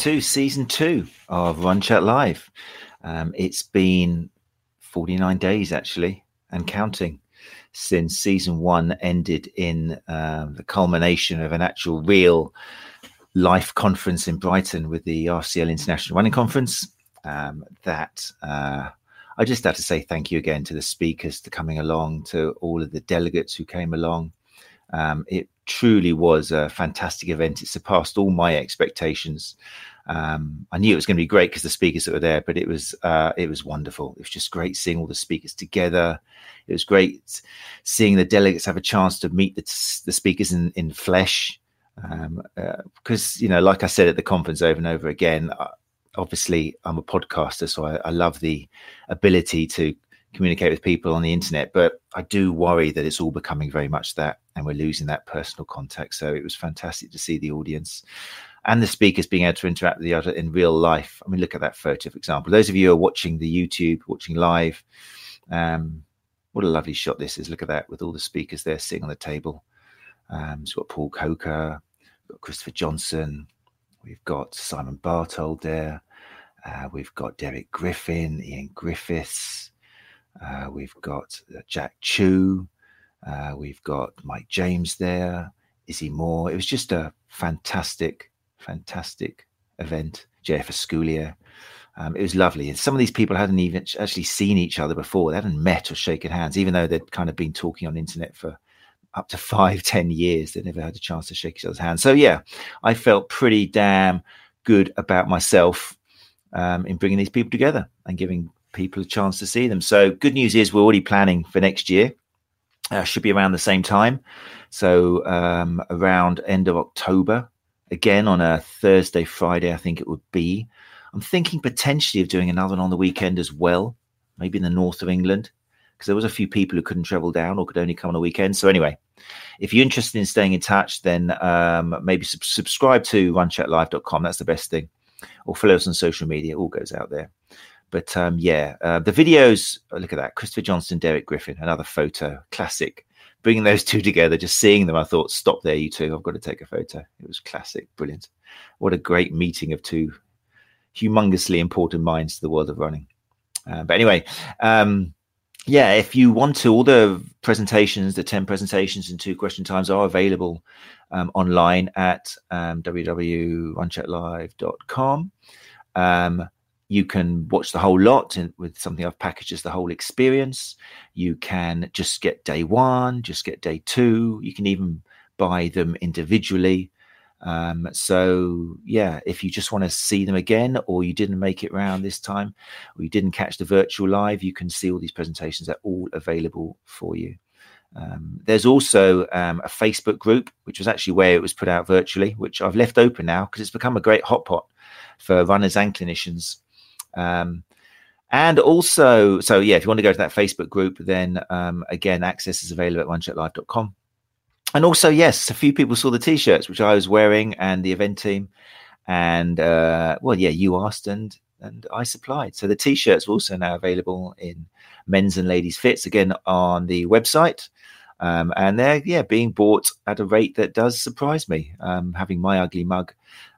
to season two of Run Chat Live. Um, it's been 49 days actually and counting since season one ended in um, the culmination of an actual real life conference in Brighton with the RCL International Running Conference. Um, that uh, I just have to say thank you again to the speakers for coming along, to all of the delegates who came along. Um, it truly was a fantastic event. It surpassed all my expectations. Um, I knew it was going to be great because the speakers that were there, but it was uh, it was wonderful. It was just great seeing all the speakers together. It was great seeing the delegates have a chance to meet the, the speakers in in flesh. Because um, uh, you know, like I said at the conference over and over again, uh, obviously I'm a podcaster, so I, I love the ability to communicate with people on the internet. But I do worry that it's all becoming very much that, and we're losing that personal contact. So it was fantastic to see the audience and the speakers being able to interact with the other in real life. I mean, look at that photo, for example. Those of you who are watching the YouTube, watching live, um, what a lovely shot this is. Look at that with all the speakers there sitting on the table. Um, we've got Paul Coker, got Christopher Johnson, we've got Simon Bartold there, uh, we've got Derek Griffin, Ian Griffiths, uh, we've got uh, Jack Chu, uh, we've got Mike James there, Izzy Moore. It was just a fantastic fantastic event. JF Esculier. Um, it was lovely. And some of these people hadn't even actually seen each other before. They hadn't met or shaken hands, even though they'd kind of been talking on internet for up to five, ten years. They never had a chance to shake each other's hands. So yeah, I felt pretty damn good about myself um, in bringing these people together and giving people a chance to see them. So good news is we're already planning for next year. Uh, should be around the same time. So um, around end of October, again on a Thursday, Friday, I think it would be. I'm thinking potentially of doing another one on the weekend as well, maybe in the north of England, because there was a few people who couldn't travel down or could only come on a weekend. So anyway, if you're interested in staying in touch, then um, maybe sub- subscribe to runchatlive.com. That's the best thing. Or follow us on social media. It all goes out there. But um, yeah, uh, the videos, look at that. Christopher Johnson, Derek Griffin, another photo, classic bringing those two together, just seeing them, I thought, stop there, you two. I've got to take a photo. It was classic, brilliant. What a great meeting of two humongously important minds to the world of running. Uh, but anyway, um, yeah, if you want to, all the presentations, the 10 presentations and two question times are available um, online at um, www.runchatlive.com. Um, you can watch the whole lot with something I've packaged as the whole experience. You can just get day one, just get day two. You can even buy them individually. Um, so yeah, if you just want to see them again, or you didn't make it round this time, or you didn't catch the virtual live, you can see all these presentations. They're all available for you. Um, there's also um, a Facebook group, which was actually where it was put out virtually, which I've left open now because it's become a great hotpot for runners and clinicians. Um, and also, so yeah, if you want to go to that Facebook group, then um, again, access is available at runchatlive.com. And also, yes, a few people saw the t-shirts which I was wearing and the event team. And uh, well, yeah, you asked and and I supplied. So the t-shirts are also now available in men's and ladies fits again on the website. Um, and they're yeah being bought at a rate that does surprise me. Um, having my ugly mug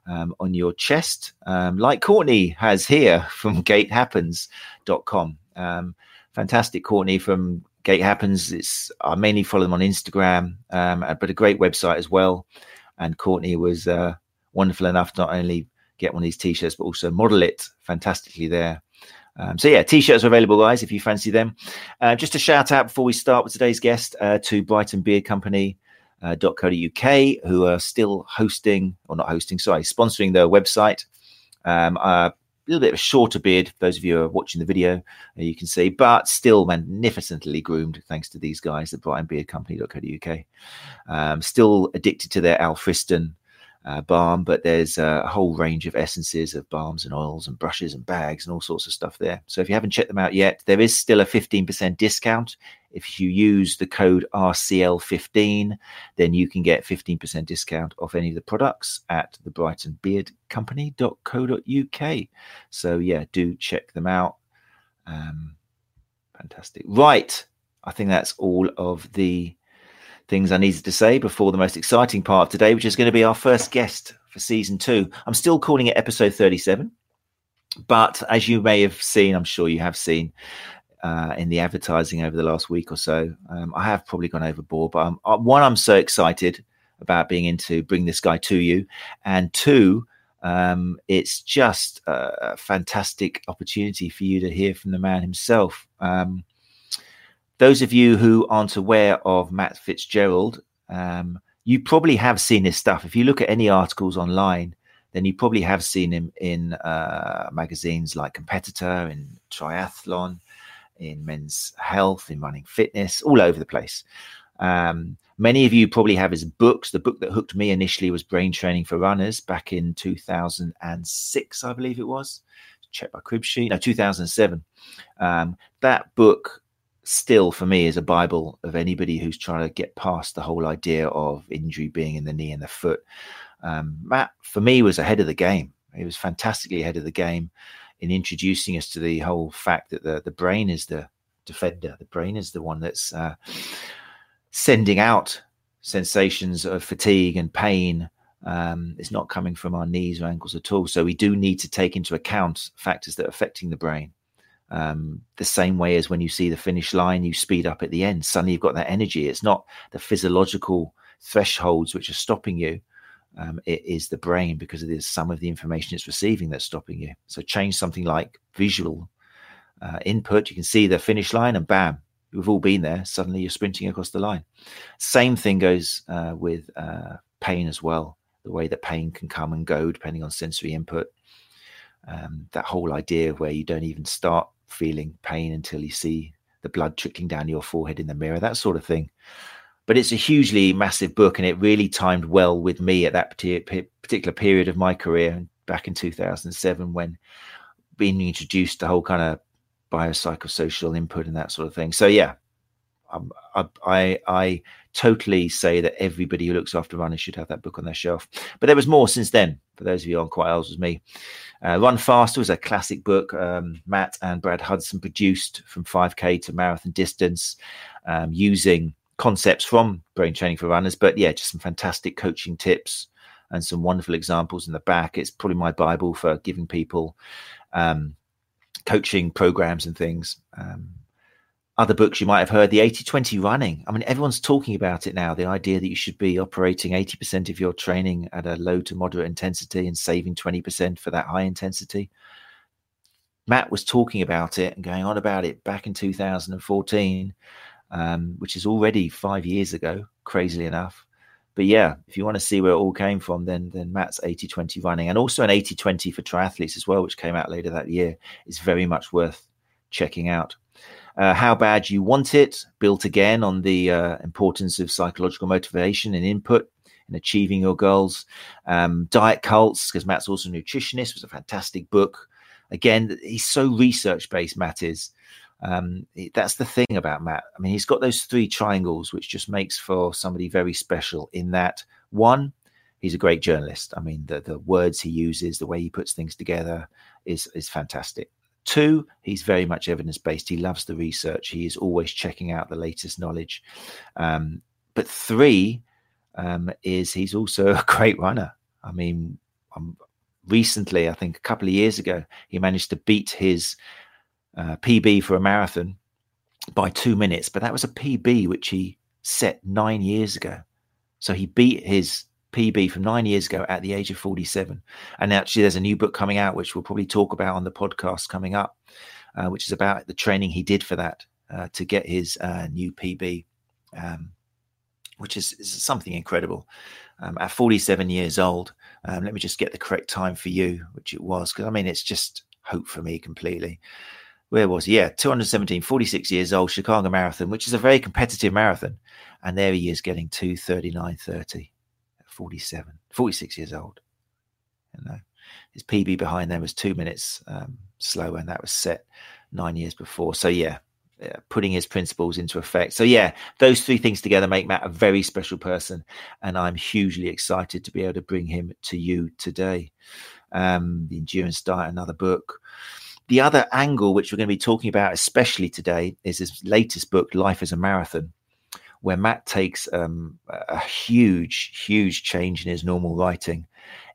um, on your chest, um, like Courtney has here from GaitHappens.com. Um, fantastic, Courtney from Gait Happens. It's I mainly follow them on Instagram, um, uh, but a great website as well. And Courtney was uh, wonderful enough not only get one of these t-shirts but also model it fantastically there. Um, so yeah, t-shirts are available, guys, if you fancy them. Uh, just a shout out before we start with today's guest uh, to Brighton Beard Company uh, .co.uk, who are still hosting, or not hosting, sorry, sponsoring their website. Um, a little bit of a shorter beard, those of you who are watching the video, uh, you can see, but still magnificently groomed thanks to these guys at brightonbeardcompany.co.uk. Um, still addicted to their Alfriston uh, balm, but there's a whole range of essences of balms and oils and brushes and bags and all sorts of stuff there. So if you haven't checked them out yet, there is still a 15% discount. If you use the code RCL15, then you can get 15% discount off any of the products at the Brighton Beard Company.co.uk. So yeah, do check them out. Um, fantastic. Right. I think that's all of the things I needed to say before the most exciting part of today, which is going to be our first guest for season two. I'm still calling it episode 37. But as you may have seen, I'm sure you have seen uh, in the advertising over the last week or so, um, I have probably gone overboard. But I'm, uh, one, I'm so excited about being in to bring this guy to you. And two, um, it's just a fantastic opportunity for you to hear from the man himself. Um, those of you who aren't aware of Matt Fitzgerald, um, you probably have seen his stuff. If you look at any articles online, then you probably have seen him in uh, magazines like Competitor, in Triathlon, in Men's Health, in Running Fitness, all over the place. Um, many of you probably have his books. The book that hooked me initially was Brain Training for Runners back in 2006, I believe it was. Check my crib sheet. No, 2007. Um, that book still for me is a bible of anybody who's trying to get past the whole idea of injury being in the knee and the foot. Um, matt for me was ahead of the game. He was fantastically ahead of the game in introducing us to the whole fact that the, the brain is the defender. The brain is the one that's uh, sending out sensations of fatigue and pain. Um, it's not coming from our knees or ankles at all. So we do need to take into account factors that are affecting the brain um, the same way as when you see the finish line, you speed up at the end. Suddenly you've got that energy. It's not the physiological thresholds which are stopping you. Um, it is the brain because it is some of the information it's receiving that's stopping you. So change something like visual uh, input. You can see the finish line, and bam, we've all been there. Suddenly you're sprinting across the line. Same thing goes uh, with uh, pain as well. The way that pain can come and go depending on sensory input. Um, that whole idea where you don't even start feeling pain until you see the blood trickling down your forehead in the mirror, that sort of thing. But it's a hugely massive book, and it really timed well with me at that particular period of my career back in 2007 when being introduced to whole kind of biopsychosocial input and that sort of thing. So yeah, I, I, I totally say that everybody who looks after runners should have that book on their shelf. But there was more since then. For those of you on quite old as me, uh, Run Faster was a classic book. Um, Matt and Brad Hudson produced from 5k to marathon distance, um, using concepts from brain training for runners. But yeah, just some fantastic coaching tips and some wonderful examples in the back. It's probably my bible for giving people um, coaching programs and things. Um, other books you might have heard the 80 20 running. I mean, everyone's talking about it now the idea that you should be operating 80% of your training at a low to moderate intensity and saving 20% for that high intensity. Matt was talking about it and going on about it back in 2014, um, which is already five years ago, crazily enough. But yeah, if you want to see where it all came from, then then Matt's 80 20 running and also an 80 20 for triathletes as well, which came out later that year, is very much worth checking out uh, How Bad You Want It, built again on the uh, importance of psychological motivation and input in achieving your goals. Um, Diet Cults, because Matt's also a nutritionist, was a fantastic book. Again, he's so research based, Matt is. Um, that's the thing about Matt. I mean, he's got those three triangles, which just makes for somebody very special. In that, one, he's a great journalist. I mean, the the words he uses, the way he puts things together, is is fantastic. Two, he's very much evidence based. He loves the research. He is always checking out the latest knowledge. Um, but three um, is he's also a great runner. I mean, um, recently, I think a couple of years ago, he managed to beat his uh, PB for a marathon by two minutes, but that was a PB which he set nine years ago. So he beat his PB from nine years ago at the age of 47. And actually, there's a new book coming out, which we'll probably talk about on the podcast coming up, uh, which is about the training he did for that uh, to get his uh, new PB, um, which is, is, something incredible. Um, at 47 years old, um, let me just get the correct time for you, which it was, because I mean, it's just hope for me completely. Where was he? Yeah, 217, 46 years old, Chicago Marathon, which is a very competitive marathon. And there he is getting 239.30. 47, 46 years old. You know, his PB behind them was two minutes um, slower, and that was set nine years before. So yeah, yeah, putting his principles into effect. So yeah, those three things together make Matt a very special person, and I'm hugely excited to be able to bring him to you today. Um, the Endurance Diet, another book. The other angle, which we're going to be talking about, especially today, is his latest book, Life as a Marathon where Matt takes um, a huge, huge change in his normal writing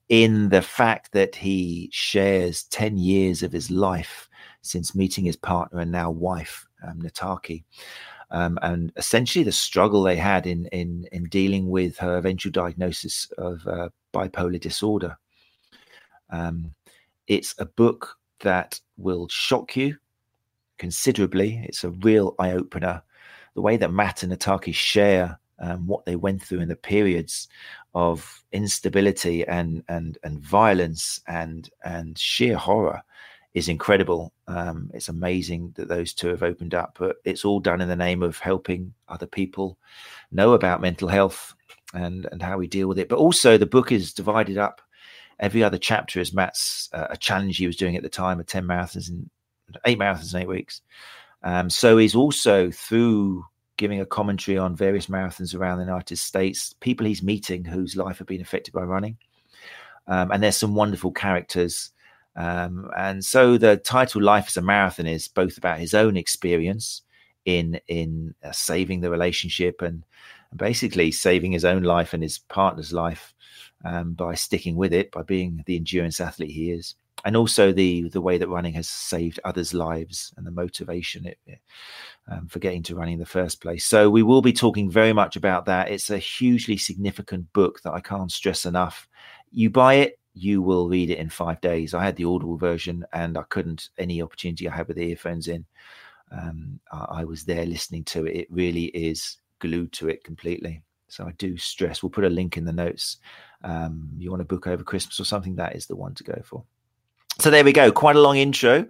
in the fact that he shares 10 years of his life since meeting his partner and now wife, um, Nataki. Um, and essentially the struggle they had in, in, in dealing with her eventual diagnosis of uh, bipolar disorder. Um, it's a book that will shock you considerably. It's a real eye opener. The way that Matt and Nataki share um, what they went through in the periods of instability and and and violence and and sheer horror is incredible. Um, it's amazing that those two have opened up, but it's all done in the name of helping other people know about mental health and and how we deal with it. But also, the book is divided up. Every other chapter is Matt's uh, a challenge he was doing at the time of ten marathons and eight marathons in eight weeks. Um, so he's also through giving a commentary on various marathons around the United States, people he's meeting whose life have been affected by running. Um, and there's some wonderful characters. Um, and so the title "Life as a Marathon" is both about his own experience in in uh, saving the relationship and, and, basically saving his own life and his partner's life um, by sticking with it, by being the endurance athlete he is, and also the the way that running has saved others' lives and the motivation it, it um, for getting to running in the first place. So we will be talking very much about that. It's a hugely significant book that I can't stress enough. You buy it, you will read it in five days. I had the Audible version, and I couldn't any opportunity I had with the earphones in. Um, I, I was there listening to it. It really is glued to it completely. So I do stress. We'll put a link in the notes. Um, you want to book over Christmas or something? That is the one to go for. So there we go. Quite a long intro,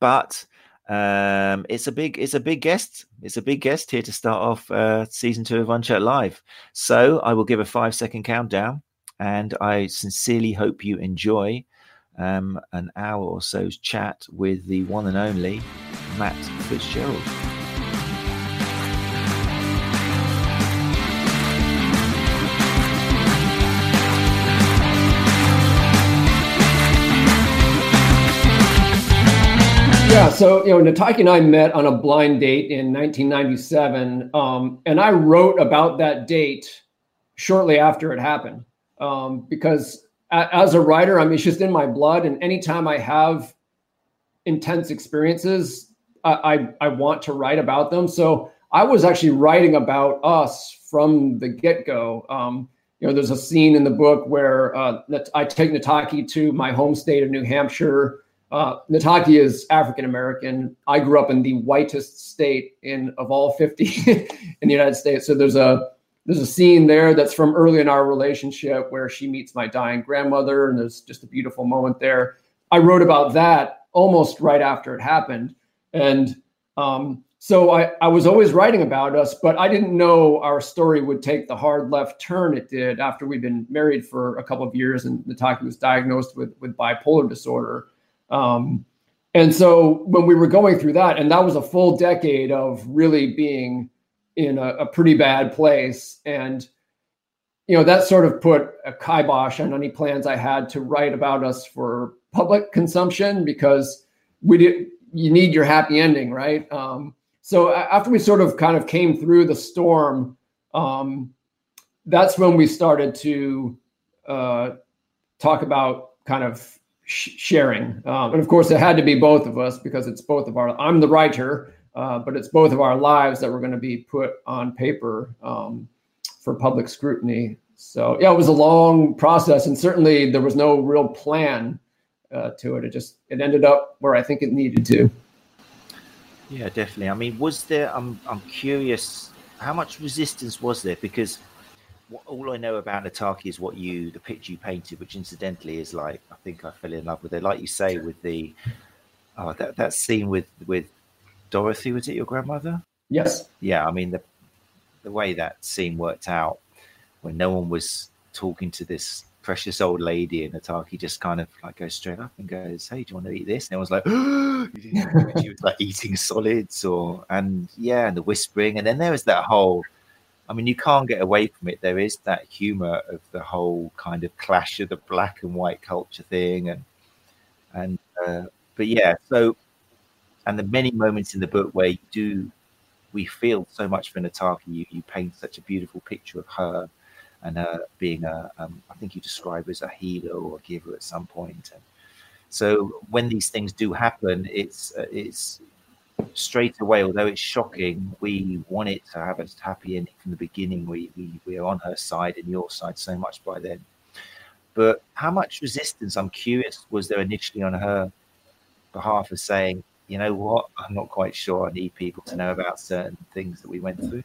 but um, it's a big, it's a big guest. It's a big guest here to start off uh, season two of Run Chat Live. So I will give a five second countdown, and I sincerely hope you enjoy um, an hour or so's chat with the one and only Matt Fitzgerald. Yeah, so you know, Nataki and I met on a blind date in 1997, um, and I wrote about that date shortly after it happened um, because a- as a writer, I mean, it's just in my blood, and anytime I have intense experiences, I, I, I want to write about them. So I was actually writing about us from the get go. Um, you know, there's a scene in the book where uh, I take Nataki to my home state of New Hampshire uh, Nataki is African American. I grew up in the whitest state in of all 50 in the United States. So there's a there's a scene there that's from early in our relationship where she meets my dying grandmother, and there's just a beautiful moment there. I wrote about that almost right after it happened, and um, so I, I was always writing about us, but I didn't know our story would take the hard left turn it did after we'd been married for a couple of years, and Nataki was diagnosed with with bipolar disorder. Um, and so when we were going through that, and that was a full decade of really being in a, a pretty bad place. And, you know, that sort of put a kibosh on any plans I had to write about us for public consumption because we did, you need your happy ending, right? Um, so after we sort of kind of came through the storm, um, that's when we started to uh, talk about kind of sharing. Um, and of course, it had to be both of us because it's both of our. I'm the writer, uh, but it's both of our lives that were going to be put on paper um, for public scrutiny. So yeah, it was a long process, and certainly there was no real plan uh, to it. It just it ended up where I think it needed to. Yeah, definitely. I mean, was there? I'm I'm curious. How much resistance was there? Because all I know about Nataki is what you, the picture you painted, which incidentally is like, I think I fell in love with it. Like you say, with the, oh, that, that scene with, with Dorothy, was it your grandmother? Yes. Yeah. I mean, the, the way that scene worked out when no one was talking to this precious old lady and Nataki just kind of like goes straight up and goes, Hey, do you want to eat this? And everyone's like, she was like eating solids or, and yeah, and the whispering. And then there was that whole, I mean, you can't get away from it. There is that humor of the whole kind of clash of the black and white culture thing, and and uh, but yeah. So, and the many moments in the book where you do, we feel so much for Nataki. You you paint such a beautiful picture of her, and uh, being a, um, I think you describe as a healer or a giver at some point. And so when these things do happen, it's uh, it's straight away. Although it's shocking, we want it to have a happy ending from the beginning. We we we are on her side and your side so much by then. But how much resistance? I'm curious. Was there initially on her behalf of saying, you know what, I'm not quite sure. I need people to know about certain things that we went through.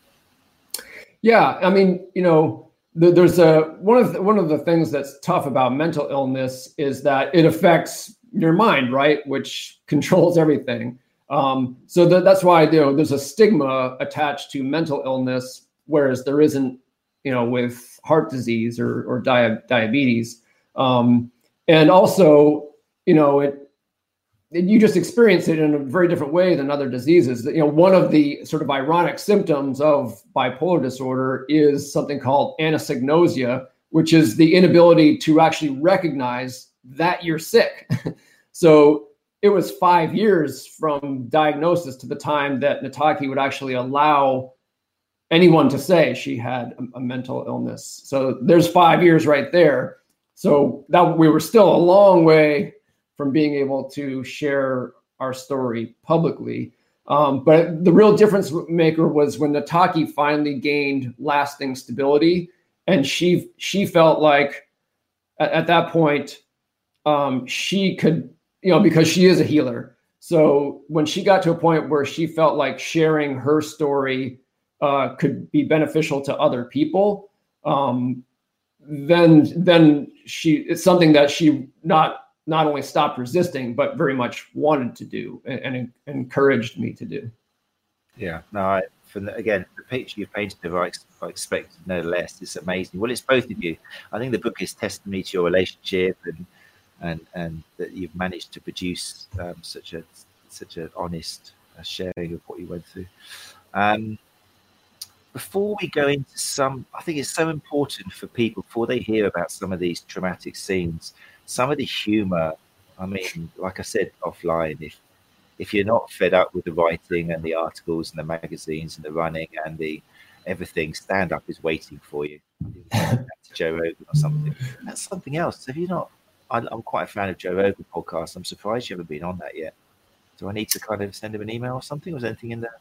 Yeah, I mean, you know, there's a one of the, one of the things that's tough about mental illness is that it affects your mind, right, which controls everything. Um, so that's why you know there's a stigma attached to mental illness, whereas there isn't, you know, with heart disease or or di- diabetes. Um, and also, you know, it you just experience it in a very different way than other diseases. You know, one of the sort of ironic symptoms of bipolar disorder is something called anosognosia, which is the inability to actually recognize that you're sick. so it was five years from diagnosis to the time that Nataki would actually allow anyone to say she had a, a mental illness. So there's five years right there. So that we were still a long way from being able to share our story publicly. Um, but the real difference maker was when Nataki finally gained lasting stability, and she she felt like at, at that point um, she could you know because she is a healer. So when she got to a point where she felt like sharing her story uh, could be beneficial to other people, um, then then she it's something that she not not only stopped resisting, but very much wanted to do and, and encouraged me to do. Yeah, no, I, from the, again, the picture you've painted of I, I expect no less. It's amazing. Well, it's both of you. I think the book is testimony to your relationship and and and that you've managed to produce um, such a such an honest uh, sharing of what you went through. Um, before we go into some, I think it's so important for people before they hear about some of these traumatic scenes some of the humor, I mean, like I said offline, if if you're not fed up with the writing and the articles and the magazines and the running and the everything, stand up is waiting for you. Joe Rogan or something. That's something else. Have you not? I, am quite a fan of Joe Rogan podcast. I'm surprised you haven't been on that yet. Do I need to kind of send him an email or something? Was anything in there?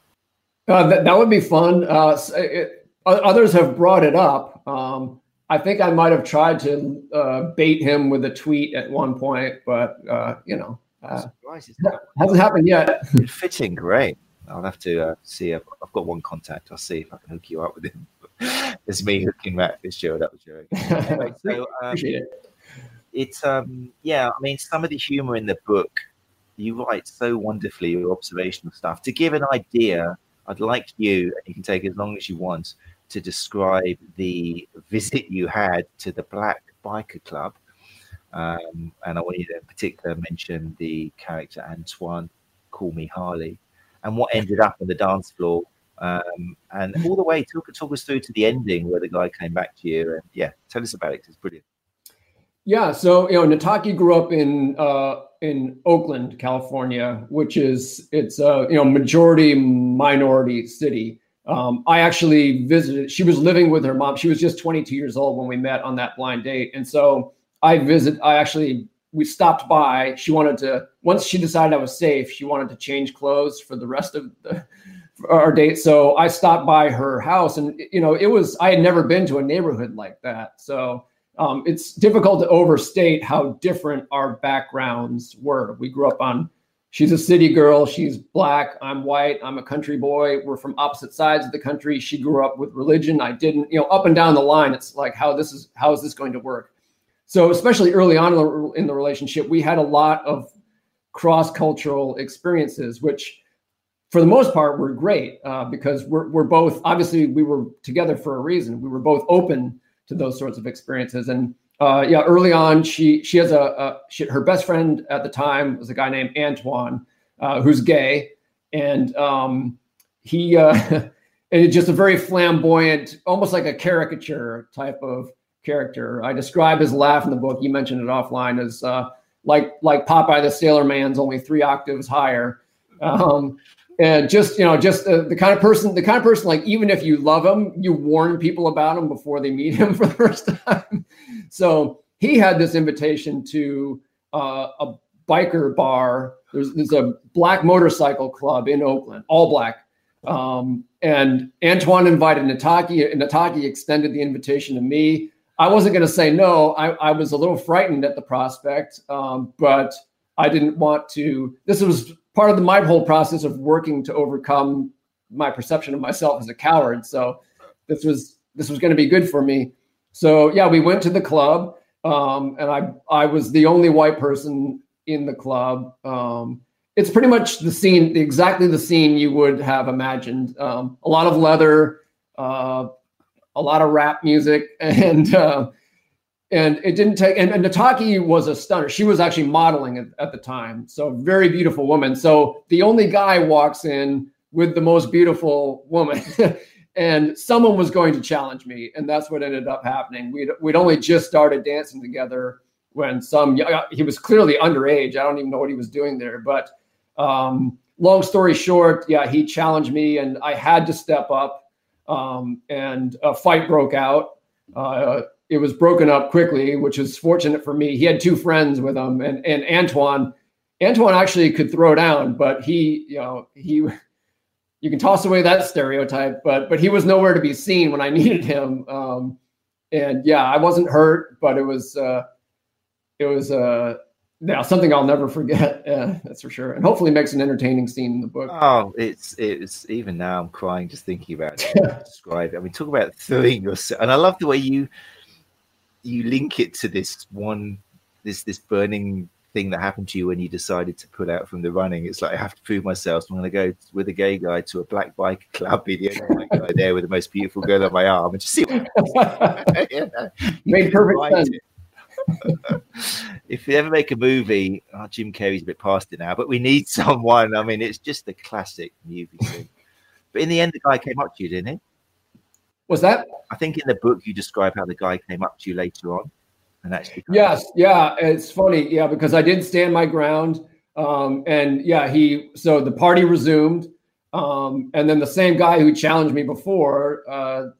Uh, that, that would be fun. Uh, it, others have brought it up. Um, I think I might have tried to uh, bait him with a tweet at one point, but uh, you know, uh, hasn't happened yet. Fitting great. I'll have to uh, see. I've, I've, got one contact. I'll see if I can hook you up with him. it's me hooking Matt Fitzgerald up with Joe. Anyway, so, um, Appreciate it. It's um, yeah. I mean, some of the humor in the book, you write so wonderfully your observational stuff. To give an idea, I'd like you, and you can take as long as you want to describe the visit you had to the Black Biker Club. Um, and I want you to in particular mention the character Antoine, Call Me Harley, and what ended up on the dance floor. Um, and all the way, talk, talk us through to the ending where the guy came back to you. And yeah, tell us about it. It's brilliant. Yeah, so you know, Nataki grew up in uh, in Oakland, California, which is it's a you know majority minority city. Um, I actually visited. She was living with her mom. She was just 22 years old when we met on that blind date, and so I visit. I actually we stopped by. She wanted to once she decided I was safe. She wanted to change clothes for the rest of the, our date. So I stopped by her house, and you know it was I had never been to a neighborhood like that. So um, it's difficult to overstate how different our backgrounds were. We grew up on she's a city girl. She's black. I'm white. I'm a country boy. We're from opposite sides of the country. She grew up with religion. I didn't. You know, up and down the line, it's like how this is how is this going to work? So especially early on in the, relationship, we had a lot of cross cultural experiences, which for the most part were great uh, because we're we're both obviously we were together for a reason. We were both open to those sorts of experiences and uh, yeah, early on, she she has a, a she, her best friend at the time was a guy named Antoine, uh, who's gay, and um, he uh, and just a very flamboyant, almost like a caricature type of character. I describe his laugh in the book. You mentioned it offline as uh, like like Popeye the Sailor Man's only three octaves higher. Um, and just you know just uh, the kind of person the kind of person like even if you love him you warn people about him before they meet him for the first time. So he had this invitation to uh, a biker bar. There's, there's a black motorcycle club in oakland all black. Um, and antoine invited nataki and nataki extended the invitation to me. I wasn't going to say no. I, I was a little frightened at the prospect um, but i didn't want to this was part of the, my whole process of working to overcome my perception of myself as a coward. So this was this was going to be good for me. So yeah, we went to the club, um, and I I was the only white person in the club. Um, it's pretty much the scene, exactly the scene you would have imagined. Um, a lot of leather, uh, a lot of rap music, and uh, and it didn't take and, and Nataki was a stunner. She was actually modeling at, at the time, so very beautiful woman. So the only guy walks in with the most beautiful woman. and someone was going to challenge me and that's what ended up happening we'd, we'd only just started dancing together when some he was clearly underage i don't even know what he was doing there but um, long story short yeah he challenged me and i had to step up um, and a fight broke out uh, it was broken up quickly, which is fortunate for me. He had two friends with him, and and Antoine. Antoine actually could throw down, but he, you know, he. You can toss away that stereotype, but but he was nowhere to be seen when I needed him. Um, and yeah, I wasn't hurt, but it was uh, it was uh, yeah something I'll never forget. Uh, that's for sure, and hopefully makes an entertaining scene in the book. Oh, it's it's even now I'm crying just thinking about it. describe it. I mean, talk about throwing yourself, and I love the way you you link it to this one this this burning thing that happened to you when you decided to pull out from the running. It's like I have to prove myself. So I'm going to go with a gay guy to a black bike club, be the only guy there with the most beautiful girl on my arm, and just see. What you know, Made perfect sense. if you ever make a movie, oh, Jim Carrey's a bit past it now, but we need someone. I mean, it's just a classic movie scene. But in the end, the guy came up to you, didn't he? Was that? I think in the book you describe how the guy came up to you later on, and actually. Yes, yeah, it's funny, yeah, because I did stand my ground, um, and yeah, he. So the party resumed, um, and then the same guy who challenged me before uh,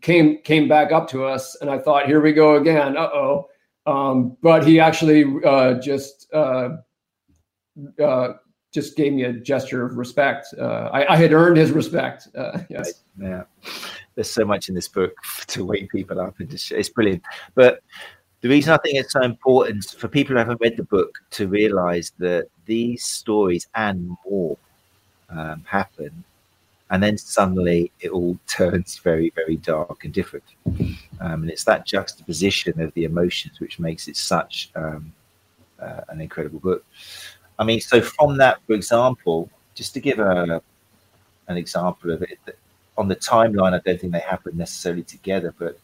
came came back up to us, and I thought, here we go again. Uh oh. Um, but he actually uh, just uh, uh, just gave me a gesture of respect. Uh, I, I, had earned his respect. Uh, yes. Yeah there's so much in this book to wake people up and just, it's brilliant. But the reason I think it's so important for people who haven't read the book to realize that these stories and more um, happen, and then suddenly it all turns very, very dark and different. Um, and it's that juxtaposition of the emotions which makes it such um, uh, an incredible book. I mean, so from that, for example, just to give a an example of it, on the timeline, I don't think they happened necessarily together, but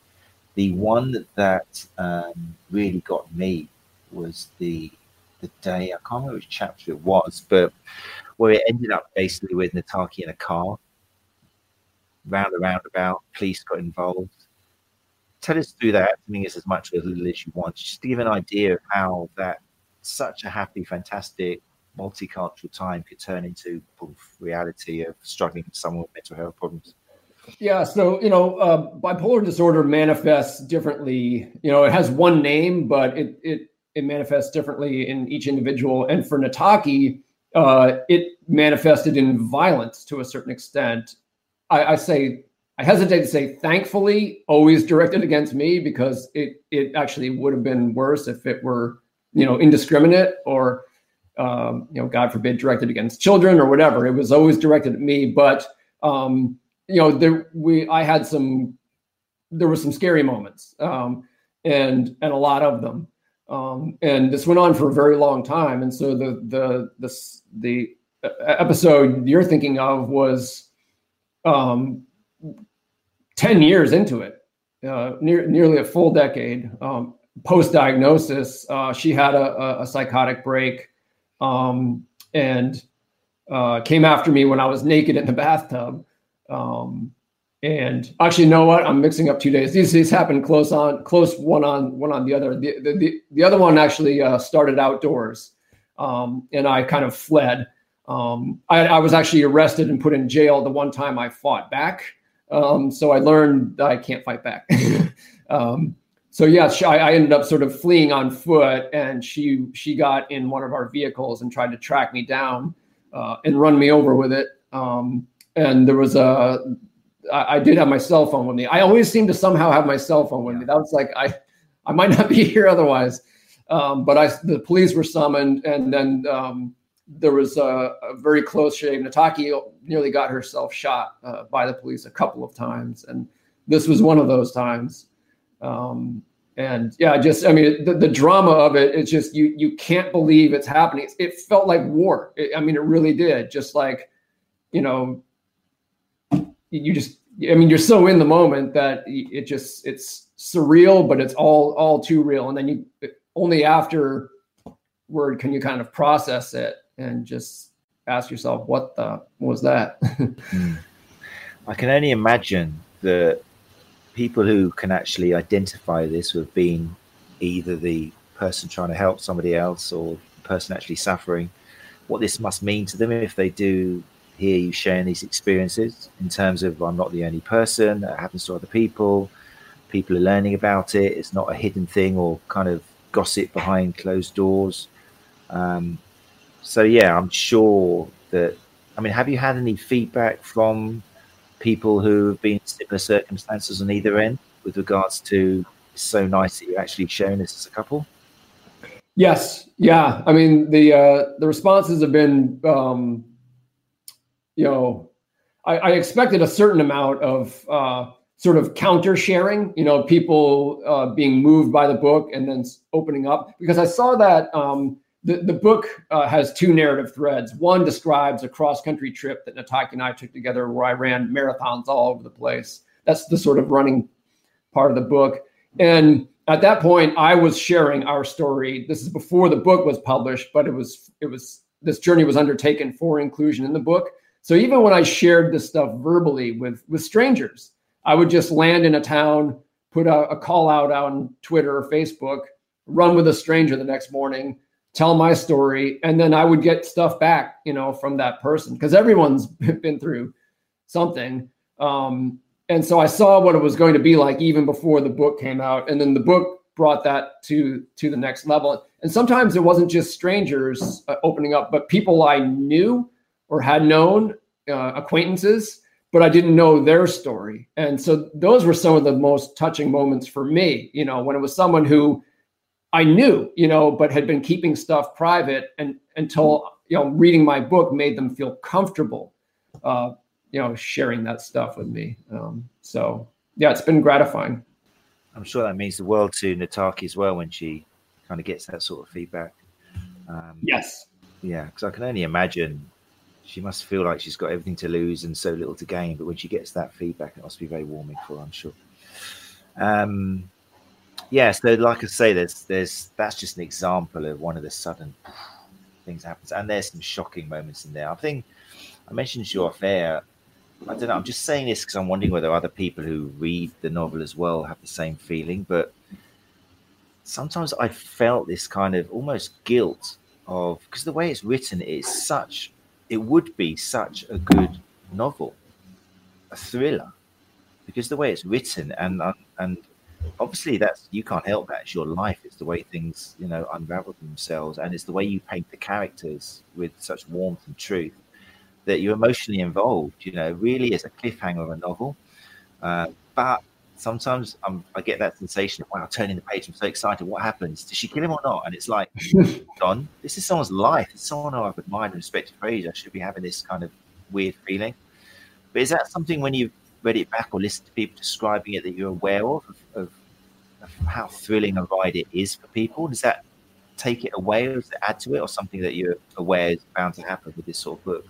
the one that um, really got me was the the day I can't remember which chapter it was, but where it ended up basically with Nataki in a car, round and roundabout, police got involved. Tell us through that. I mean, it's as much or as little as you want, just to give an idea of how that such a happy, fantastic, multicultural time could turn into reality of struggling with someone with mental health problems. Yeah, so you know, uh, bipolar disorder manifests differently. You know, it has one name, but it it it manifests differently in each individual. And for Nataki, uh, it manifested in violence to a certain extent. I, I say I hesitate to say thankfully, always directed against me because it it actually would have been worse if it were you know indiscriminate or um, you know God forbid directed against children or whatever. It was always directed at me, but um, you know, there we I had some there were some scary moments, um, and and a lot of them. Um, and this went on for a very long time. And so the the the the episode you're thinking of was um, ten years into it, uh, near, nearly a full decade um, post diagnosis. Uh, she had a, a, psychotic break um, and uh, came after me when I was naked in the bathtub. Um, and actually, you know what? I'm mixing up two days. These these happen close on, close one on one on the other. The the, the, the other one actually uh, started outdoors, um, and I kind of fled. Um, I, I, was actually arrested and put in jail the one time I fought back. Um, so I learned that I can't fight back. um, so yeah, she, I, ended up sort of fleeing on foot, and she she got in one of our vehicles and tried to track me down uh, and run me over with it. Um, and there was a I, I, did have my cell phone with me. I always seem to somehow have my cell phone with me. That was like I I might not be here otherwise. Um, but I the police were summoned, and then um, there was a, a, very close shave. Nataki nearly got herself shot uh, by the police a couple of times, and this was one of those times. Um, and yeah, just I mean the, the drama of it. It's just you you can't believe it's happening. It felt like war. It, I mean, it really did. Just like you know, you just I mean you're so in the moment that it just it's surreal, but it's all all too real. And then you only afterward can you kind of process it and just ask yourself, what the was that? mm. I can only imagine the people who can actually identify this with being either the person trying to help somebody else or the person actually suffering, what this must mean to them if they do hear you sharing these experiences in terms of I'm not the only person, that happens to other people, people are learning about it, it's not a hidden thing or kind of gossip behind closed doors. Um, so yeah, I'm sure that. I mean, have you had any feedback from people who have been in similar circumstances on either end with regards to? It's so nice that you're actually sharing this as a couple. Yes, yeah. I mean, the uh, the responses have been, um, you know, I, I expected a certain amount of uh, sort of counter sharing, you know, people uh, being moved by the book and then opening up because I saw that um, the, the book uh, has two narrative threads. One describes a cross country trip that Nataki and I took together where I ran marathons all over the place. That's the sort of running part of the book. And at that point, I was sharing our story. This is before the book was published, but it was it was this journey was undertaken for inclusion in the book. So even when I shared this stuff verbally with with strangers, I would just land in a town, put a, a call out on Twitter or Facebook, run with a stranger the next morning, tell my story, and then I would get stuff back, you know, from that person because everyone's been through something. Um, and so I saw what it was going to be like even before the book came out, and then the book brought that to to the next level. And sometimes it wasn't just strangers uh, opening up, but people I knew or had known, uh, acquaintances but I didn't know their story. And so those were some of the most touching moments for me, you know, when it was someone who I knew, you know, but had been keeping stuff private and until, you know, reading my book made them feel comfortable, uh, you know, sharing that stuff with me. Um, so yeah, it's been gratifying. I'm sure that means the world to Nataki as well when she kind of gets that sort of feedback. Um, yes. Yeah, because I can only imagine she must feel like she's got everything to lose and so little to gain. But when she gets that feedback, it must be very warming for her, I'm sure. Um, yeah, so like I say, there's there's that's just an example of one of the sudden things happens, and there's some shocking moments in there. I think I mentioned to you off air. I don't know. I'm just saying this because I'm wondering whether other people who read the novel as well have the same feeling. But sometimes I felt this kind of almost guilt of because the way it's written is such it would be such a good novel, a thriller, because the way it's written and uh, and obviously that's you can't help that. It's your life. It's the way things you know unravel themselves, and it's the way you paint the characters with such warmth and truth that you're emotionally involved. You know, really is a cliffhanger of a novel. Uh, but sometimes I'm, I get that sensation of wow, turning the page. I'm so excited. What happens? Did she kill him or not? And it's like, Don, this is someone's life. It's someone who I've admired and respected for ages. I should be having this kind of weird feeling. But is that something when you've read it back or listened to people describing it that you're aware of, of, of, of how thrilling a ride it is for people? Does that take it away or does it add to it or something that you're aware is bound to happen with this sort of book?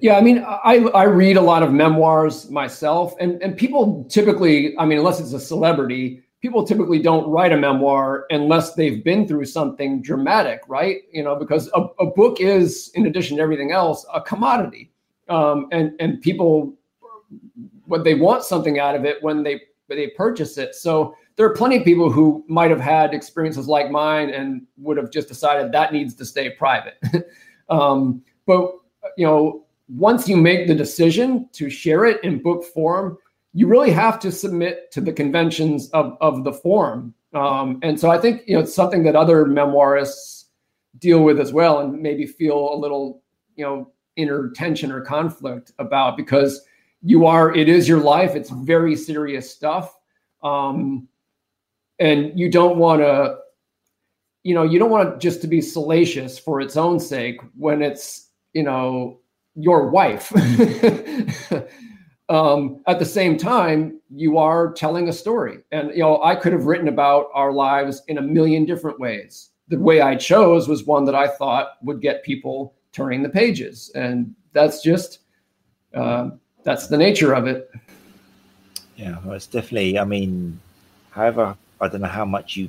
Yeah, I mean, I I read a lot of memoirs myself, and and people typically, I mean, unless it's a celebrity, people typically don't write a memoir unless they've been through something dramatic, right? You know, because a, a book is, in addition to everything else, a commodity, um, and and people, when they want something out of it, when they they purchase it, so there are plenty of people who might have had experiences like mine and would have just decided that needs to stay private. um, but you know, once you make the decision to share it in book form, you really have to submit to the conventions of, of the form. Um, and so I think you know it's something that other memoirists deal with as well, and maybe feel a little you know inner tension or conflict about because you are it is your life. It's very serious stuff, um, and you don't want to you know you don't want it just to be salacious for its own sake when it's you know your wife. um, at the same time, you are telling a story, and you know I could have written about our lives in a million different ways. The way I chose was one that I thought would get people turning the pages, and that's just uh, that's the nature of it. Yeah, well, it's definitely. I mean, however, I don't know how much you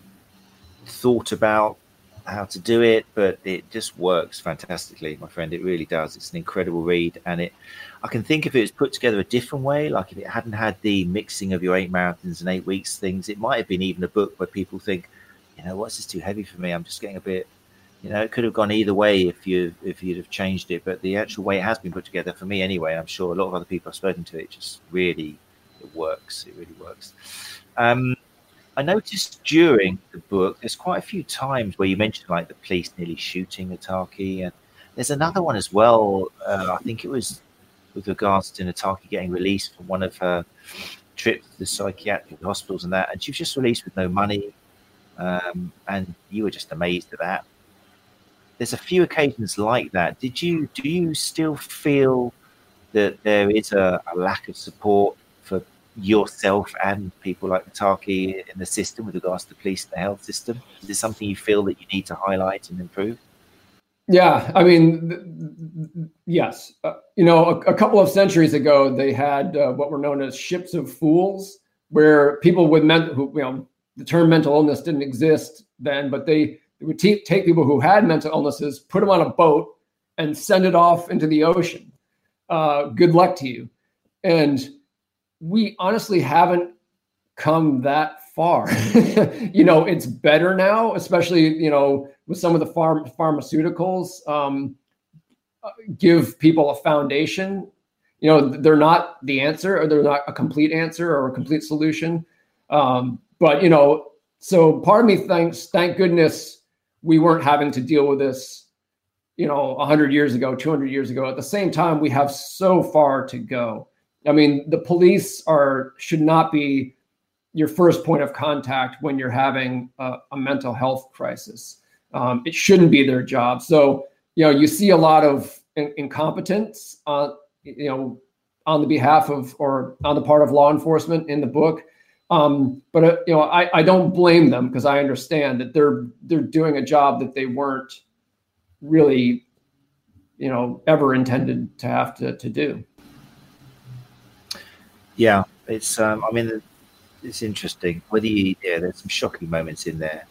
thought about how to do it, but it just works fantastically, my friend. It really does. It's an incredible read, and it. I can think if it was put together a different way, like if it hadn't had the mixing of your eight marathons and eight weeks things, it might have been even a book where people think, you know, what's this too heavy for me? I'm just getting a bit, you know, it could have gone either way if you if you'd have changed it. But the actual way it has been put together for me, anyway, I'm sure a lot of other people I've spoken to, it just really it works. It really works. Um, I noticed during the book, there's quite a few times where you mentioned like the police nearly shooting Nataki, and there's another one as well. Uh, I think it was with regards to Nataki getting released from one of her trips to the psychiatric hospitals and that, and she was just released with no money, um, and you were just amazed at that. There's a few occasions like that. Did you do you still feel that there is a, a lack of support yourself and people like Nataki in the system with regards to the police and the health system? Is this something you feel that you need to highlight and improve? Yeah, I mean, yes. Uh, you know, a, a, couple of centuries ago, they had uh, what were known as ships of fools, where people with mental, you know, the term mental illness didn't exist then, but they, they would t- take people who had mental illnesses, put them on a boat, and send it off into the ocean. Uh, good luck to you. And we honestly haven't come that far. you know, it's better now, especially you know with some of the farm pharmaceuticals. Um, give people a foundation. You know, they're not the answer, or they're not a complete answer or a complete solution. Um, but you know, so part of me thinks, thank goodness, we weren't having to deal with this. You know, 100 years ago, 200 years ago. At the same time, we have so far to go. I mean, the police are should not be your first point of contact when you're having a, a mental health crisis. Um, it shouldn't be their job. So, you know, you see a lot of in- incompetence, uh, you know, on the behalf of or on the part of law enforcement in the book. Um, but uh, you know, I, I don't blame them because I understand that they're they're doing a job that they weren't really, you know, ever intended to have to to do yeah, it's. Um, I mean, it's interesting. Whether you, yeah, there's some shocking moments in there.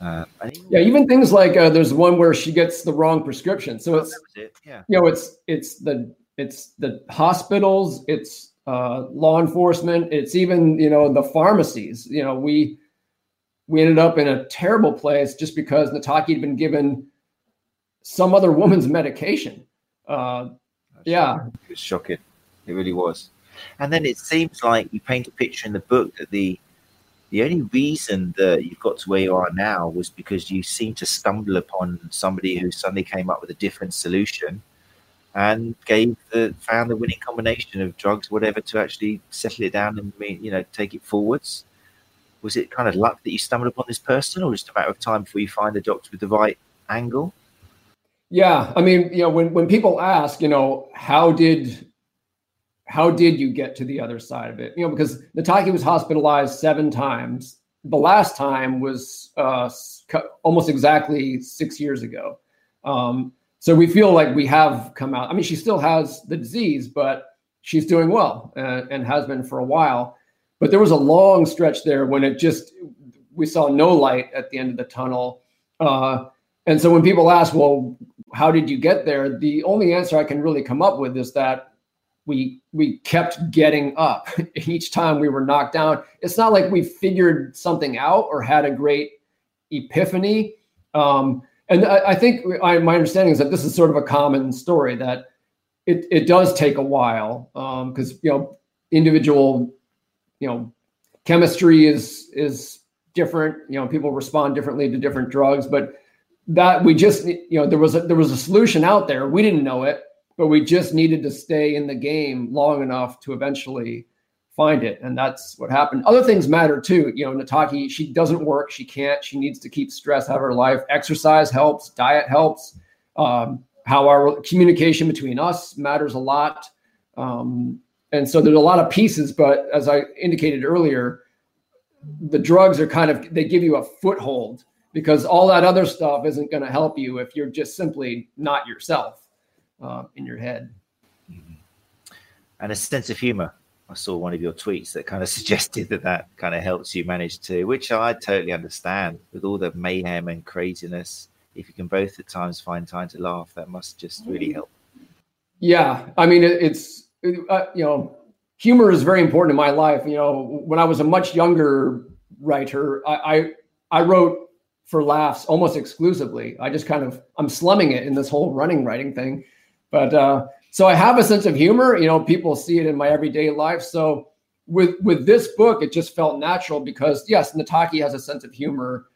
Uh, yeah, even things like uh, there's one where she gets the wrong prescription. So it's it. yeah. you know it's it's the it's the hospitals, it's uh, law enforcement, it's even you know the pharmacies. You know we we ended up in a terrible place just because Nataki had been given some other woman's medication. Uh, yeah, it was shocking. It really was. And then it seems like you paint a picture in the book that the the only reason that you've got to where you are now was because you seem to stumble upon somebody who suddenly came up with a different solution and gave the found the winning combination of drugs, whatever, to actually settle it down and you know take it forwards. Was it kind of luck that you stumbled upon this person, or just a matter of time before you find the doctor with the right angle? Yeah, I mean, you know, when when people ask, you know, how did how did you get to the other side of it? You know, because Nataki was hospitalized seven times. The last time was uh, almost exactly six years ago. Um, so we feel like we have come out. I mean, she still has the disease, but she's doing well uh, and has been for a while. But there was a long stretch there when it just we saw no light at the end of the tunnel. Uh, and so when people ask, well, how did you get there? The only answer I can really come up with is that we we kept getting up each time we were knocked down. It's not like we figured something out or had a great epiphany. Um, and I, I think I, my understanding is that this is sort of a common story that it, it does take a while because um, you know individual you know chemistry is is different you know people respond differently to different drugs but that we just you know there was a, there was a solution out there we didn't know it but we just needed to stay in the game long enough to eventually find it and that's what happened. Other things matter too you know nataki she doesn't work she can't she needs to keep stress out of her life. Exercise helps diet helps um, how our communication between us matters a lot um, and so there's a lot of pieces but as i indicated earlier the drugs are kind of they give you a foothold because all that other stuff isn't going to help you if you're just simply not yourself uh, in your head. Mm-hmm. And a sense of humor. I saw one of your tweets that kind of suggested that that kind of helps you manage to, which I totally understand with all the mayhem and craziness. If you can both at times find time to laugh, that must just really help. Yeah, I mean, it's uh, you know, humor is very important in my life. You know, when I was a much younger writer, I, I, I wrote for laughs almost exclusively. I just kind of I'm slumming it in this whole running writing thing, but uh, so I have a sense of humor. You know, people see it in my everyday life. So with with this book, it just felt natural because yes, Nataki has a sense of humor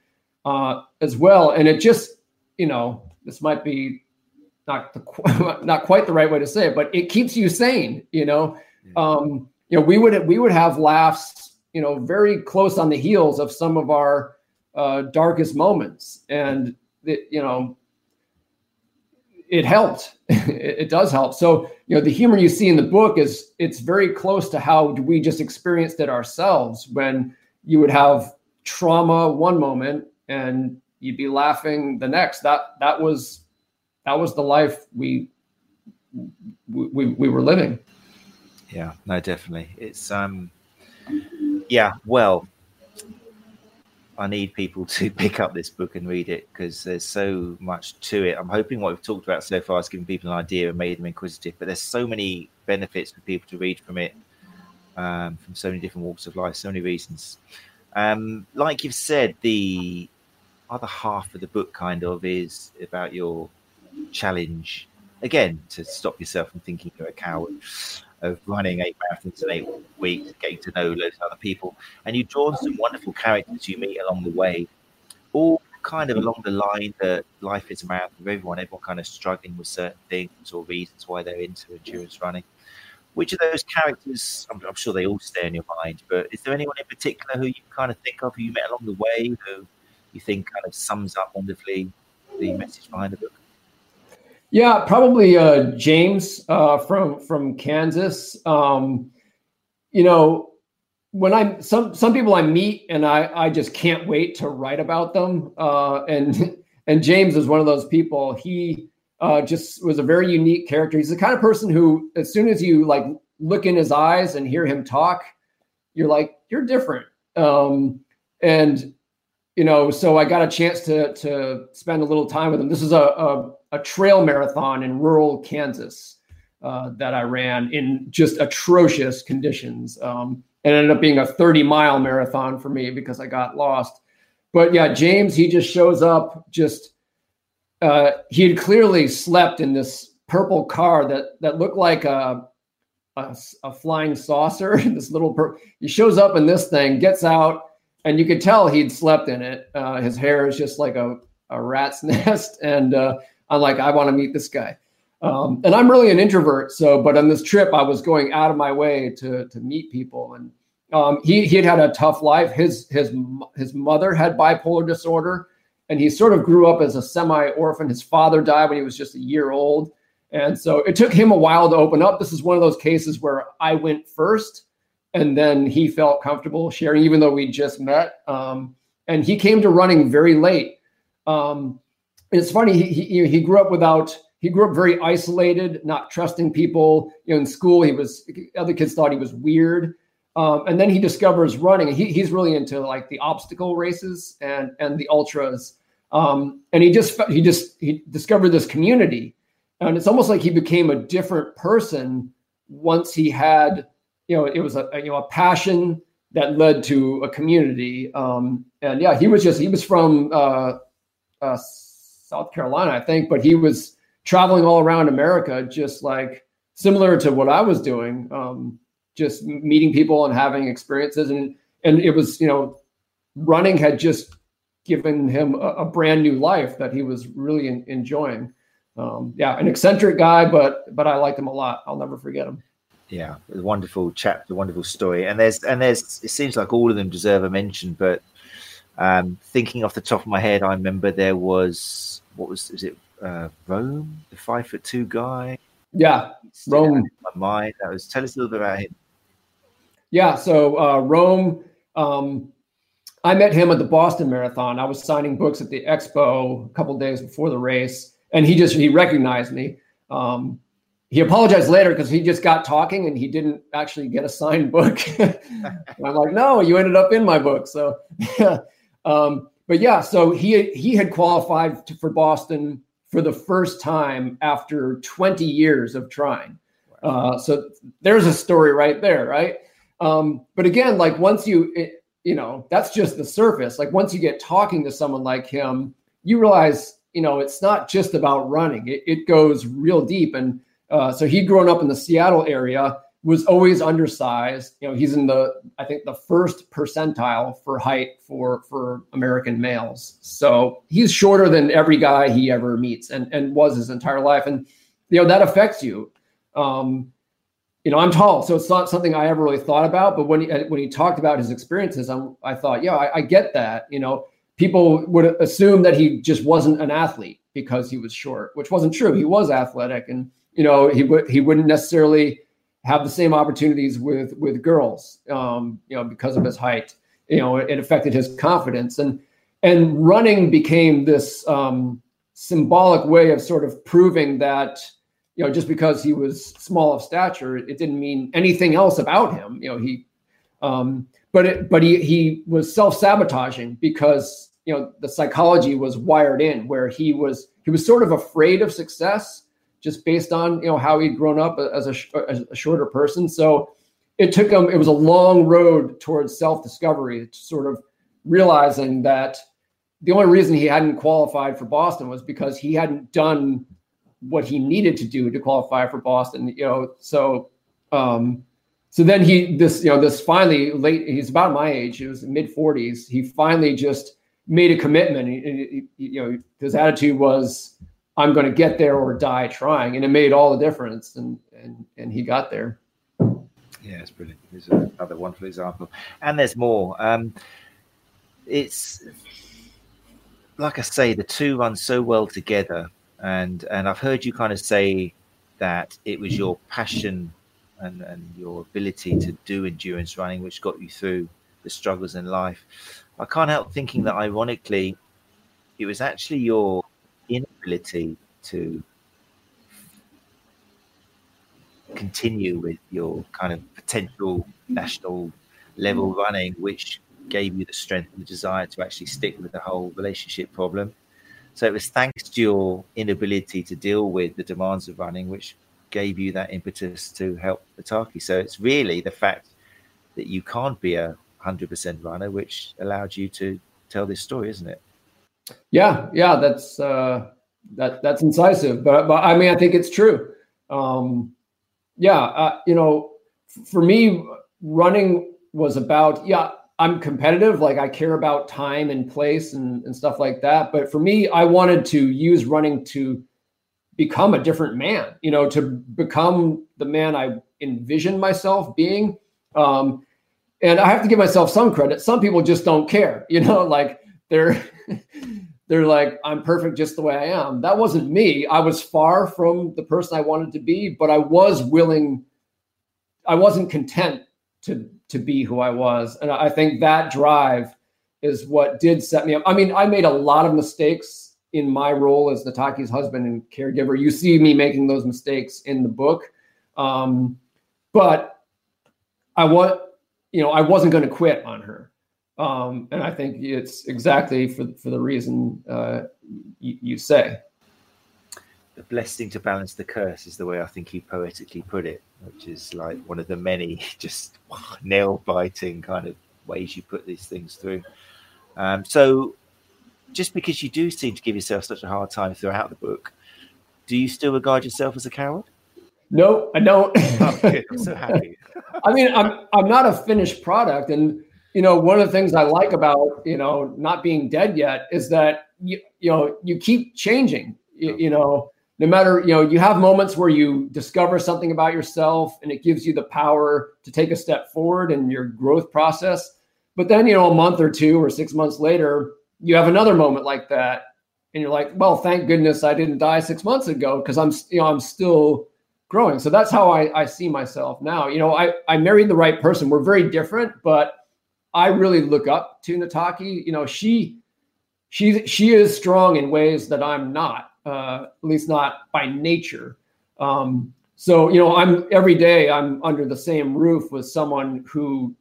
uh, as well, and it just you know this might be not the, not quite the right way to say it, but it keeps you sane. You know, um, you know we would we would have laughs. You know, very close on the heels of some of our uh, darkest moments, and it, you know, it helped. it, does help. So you know, the humor you see in the book is it's very close to how we just experienced it ourselves when you would have trauma one moment and you'd be laughing the next. That that was that was the life we we, we were living. Yeah, no, definitely. It's um, yeah. Well, I need people to pick up this book and read it because there's so much to it. I'm hoping what we've talked about so far has given people an idea and made them inquisitive. But there's so many benefits for people to read from it, um, from so many different walks of life, so many reasons. Um, like you've said, the other half of the book kind of is about your challenge again to stop yourself from thinking you're a coward of running eight marathons in eight weeks, getting to know loads of other people, and you draw some wonderful characters you meet along the way, all kind of along the line that life is a marathon for everyone. Everyone kind of struggling with certain things or reasons why they're into endurance running. Which of those characters? I'm, I'm sure they all stay in your mind, but is there anyone in particular who you kind of think of who you met along the way who you think kind of sums up wonderfully the message behind the book? Yeah, probably uh, James uh, from from Kansas. Um, you know, when I'm some some people I meet and I I just can't wait to write about them. Uh, and and James is one of those people. He uh, just was a very unique character. He's the kind of person who, as soon as you like look in his eyes and hear him talk, you're like you're different. Um, and you know, so I got a chance to to spend a little time with him. This is a, a a trail marathon in rural Kansas uh, that I ran in just atrocious conditions. Um, it ended up being a 30 mile marathon for me because I got lost. But yeah, James, he just shows up. Just uh, he had clearly slept in this purple car that that looked like a a, a flying saucer. this little he shows up in this thing, gets out, and you could tell he'd slept in it. Uh, his hair is just like a a rat's nest, and uh, I'm like, I want to meet this guy. Um, and I'm really an introvert. So, but on this trip, I was going out of my way to to meet people. And um, he he had had a tough life. His his his mother had bipolar disorder, and he sort of grew up as a semi orphan. His father died when he was just a year old, and so it took him a while to open up. This is one of those cases where I went first, and then he felt comfortable sharing, even though we just met. Um, and he came to running very late. Um, it's funny he, he he grew up without he grew up very isolated not trusting people. You know in school he was other kids thought he was weird. Um, and then he discovers running he, he's really into like the obstacle races and and the ultras. Um, and he just he just he discovered this community and it's almost like he became a different person once he had you know it was a, you know a passion that led to a community. Um, and yeah he was just he was from uh, uh, South Carolina, I think, but he was traveling all around America, just like similar to what I was doing, um, just meeting people and having experiences. And and it was, you know, running had just given him a, a brand new life that he was really in, enjoying. Um, yeah, an eccentric guy, but but I liked him a lot. I'll never forget him. Yeah, wonderful chapter, wonderful story. And there's and there's it seems like all of them deserve a mention, but um, thinking off the top of my head, I remember there was what was is it uh, Rome, the five foot two guy. Yeah, Rome. My mind. That was tell us a little bit about him. Yeah, so uh, Rome. Um, I met him at the Boston Marathon. I was signing books at the expo a couple days before the race, and he just he recognized me. Um, he apologized later because he just got talking and he didn't actually get a signed book. I'm like, no, you ended up in my book. So, um, but yeah, so he he had qualified to, for Boston for the first time after 20 years of trying. Uh, so there's a story right there, right? Um, but again, like once you, it, you know, that's just the surface. Like once you get talking to someone like him, you realize, you know, it's not just about running. It, it goes real deep. And uh, so he'd grown up in the Seattle area, was always undersized. You know, he's in the, I think, the first percentile for height for for American males. So he's shorter than every guy he ever meets, and and was his entire life. And you know that affects you. Um, you know, I'm tall, so it's not something I ever really thought about. But when he when he talked about his experiences, I'm, I thought, yeah, I, I get that. You know, people would assume that he just wasn't an athlete because he was short, which wasn't true. He was athletic, and you know, he would he wouldn't necessarily have the same opportunities with with girls, um, you know, because of his height. You know, it, affected his confidence, and and running became this um, symbolic way of sort of proving that you know just because he was small of stature, it didn't mean anything else about him. You know, he, um, but it, but he he was self sabotaging because you know the psychology was wired in where he was he was sort of afraid of success just based on you know how he'd grown up as a, as a shorter person. So it took him. It was a long road towards self discovery, sort of realizing that the only reason he hadn't qualified for Boston was because he hadn't done what he needed to do to qualify for Boston. You know, so um, so then he this you know this finally late. He's about my age. He was mid forties. He finally just made a commitment. He, he, you know, his attitude was I'm going to get there or die trying, and it made all the difference. And and and he got there. Yeah, it's brilliant. It's another wonderful example, and there's more. Um, it's like I say, the two run so well together, and and I've heard you kind of say that it was your passion and and your ability to do endurance running which got you through the struggles in life. I can't help thinking that ironically, it was actually your inability to continue with your kind of potential national level mm. running, which gave you the strength and the desire to actually stick with the whole relationship problem. So it was thanks to your inability to deal with the demands of running, which gave you that impetus to help Nataki. So it's really the fact that you can't be a 100% runner, which allowed you to tell this story, isn't it? Yeah, yeah, that's uh, that that's incisive, but but I mean, I think it's true. Um, yeah, uh, you know, for me, running was about yeah. I'm competitive, like I care about time and place and, and stuff like that. But for me, I wanted to use running to become a different man, you know, to become the man I envisioned myself being. Um, and I have to give myself some credit. Some people just don't care, you know, like they're they're like i'm perfect just the way i am. That wasn't me. I was far from the person i wanted to be but i was willing i wasn't content to to be who i was. And i think that drive is what did set me up. I mean i made a lot of mistakes in my role as nataki's husband and caregiver. You see me making those mistakes in the book. Um, but i was you know i wasn't going to quit on her um, and I think it's exactly for for the reason uh, you, you say. The blessing to balance the curse is the way I think you poetically put it, which is like one of the many just nail biting kind of ways you put these things through. Um, so just because you do seem to give yourself such a hard time throughout the book, do you still regard yourself as a coward? No, I don't. oh. I'm so happy. I mean, I'm I'm not a finished product, and you know, one of the things I like about you know not being dead yet is that you you know you keep changing. You, you know, no matter you know you have moments where you discover something about yourself, and it gives you the power to take a step forward in your growth process. But then you know, a month or two or six months later, you have another moment like that, and you're like, well, thank goodness I didn't die six months ago because I'm you know I'm still growing. So that's how I, I see myself now. You know, I, I married the right person. We're very different, but I really look up to Nataki. You know, she she she is strong in ways that I'm not, uh, at least not by nature. Um, so you know, I'm every day I'm under the same roof with someone who,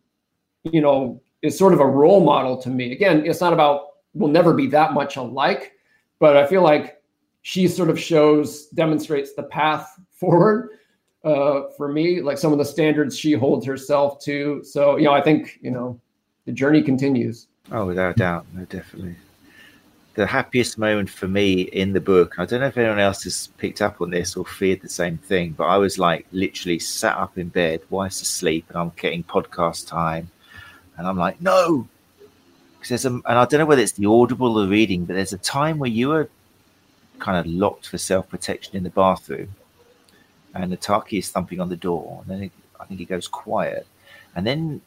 you know, is sort of a role model to me. Again, it's not about we'll never be that much alike, but I feel like she sort of shows demonstrates the path forward uh, for me, like some of the standards she holds herself to. So you know, I think you know the journey continues. Oh, without a doubt, no, definitely. The happiest moment for me in the book, I don't know if anyone else has picked up on this or feared the same thing, but I was like literally sat up in bed, wife's asleep, and I'm getting podcast time. And I'm like, no, because there's a, and I don't know whether it's the audible or reading, but there's a time where you are kind of locked for self protection in the bathroom, and Nataki is thumping on the door, and then it, I think he goes quiet, and then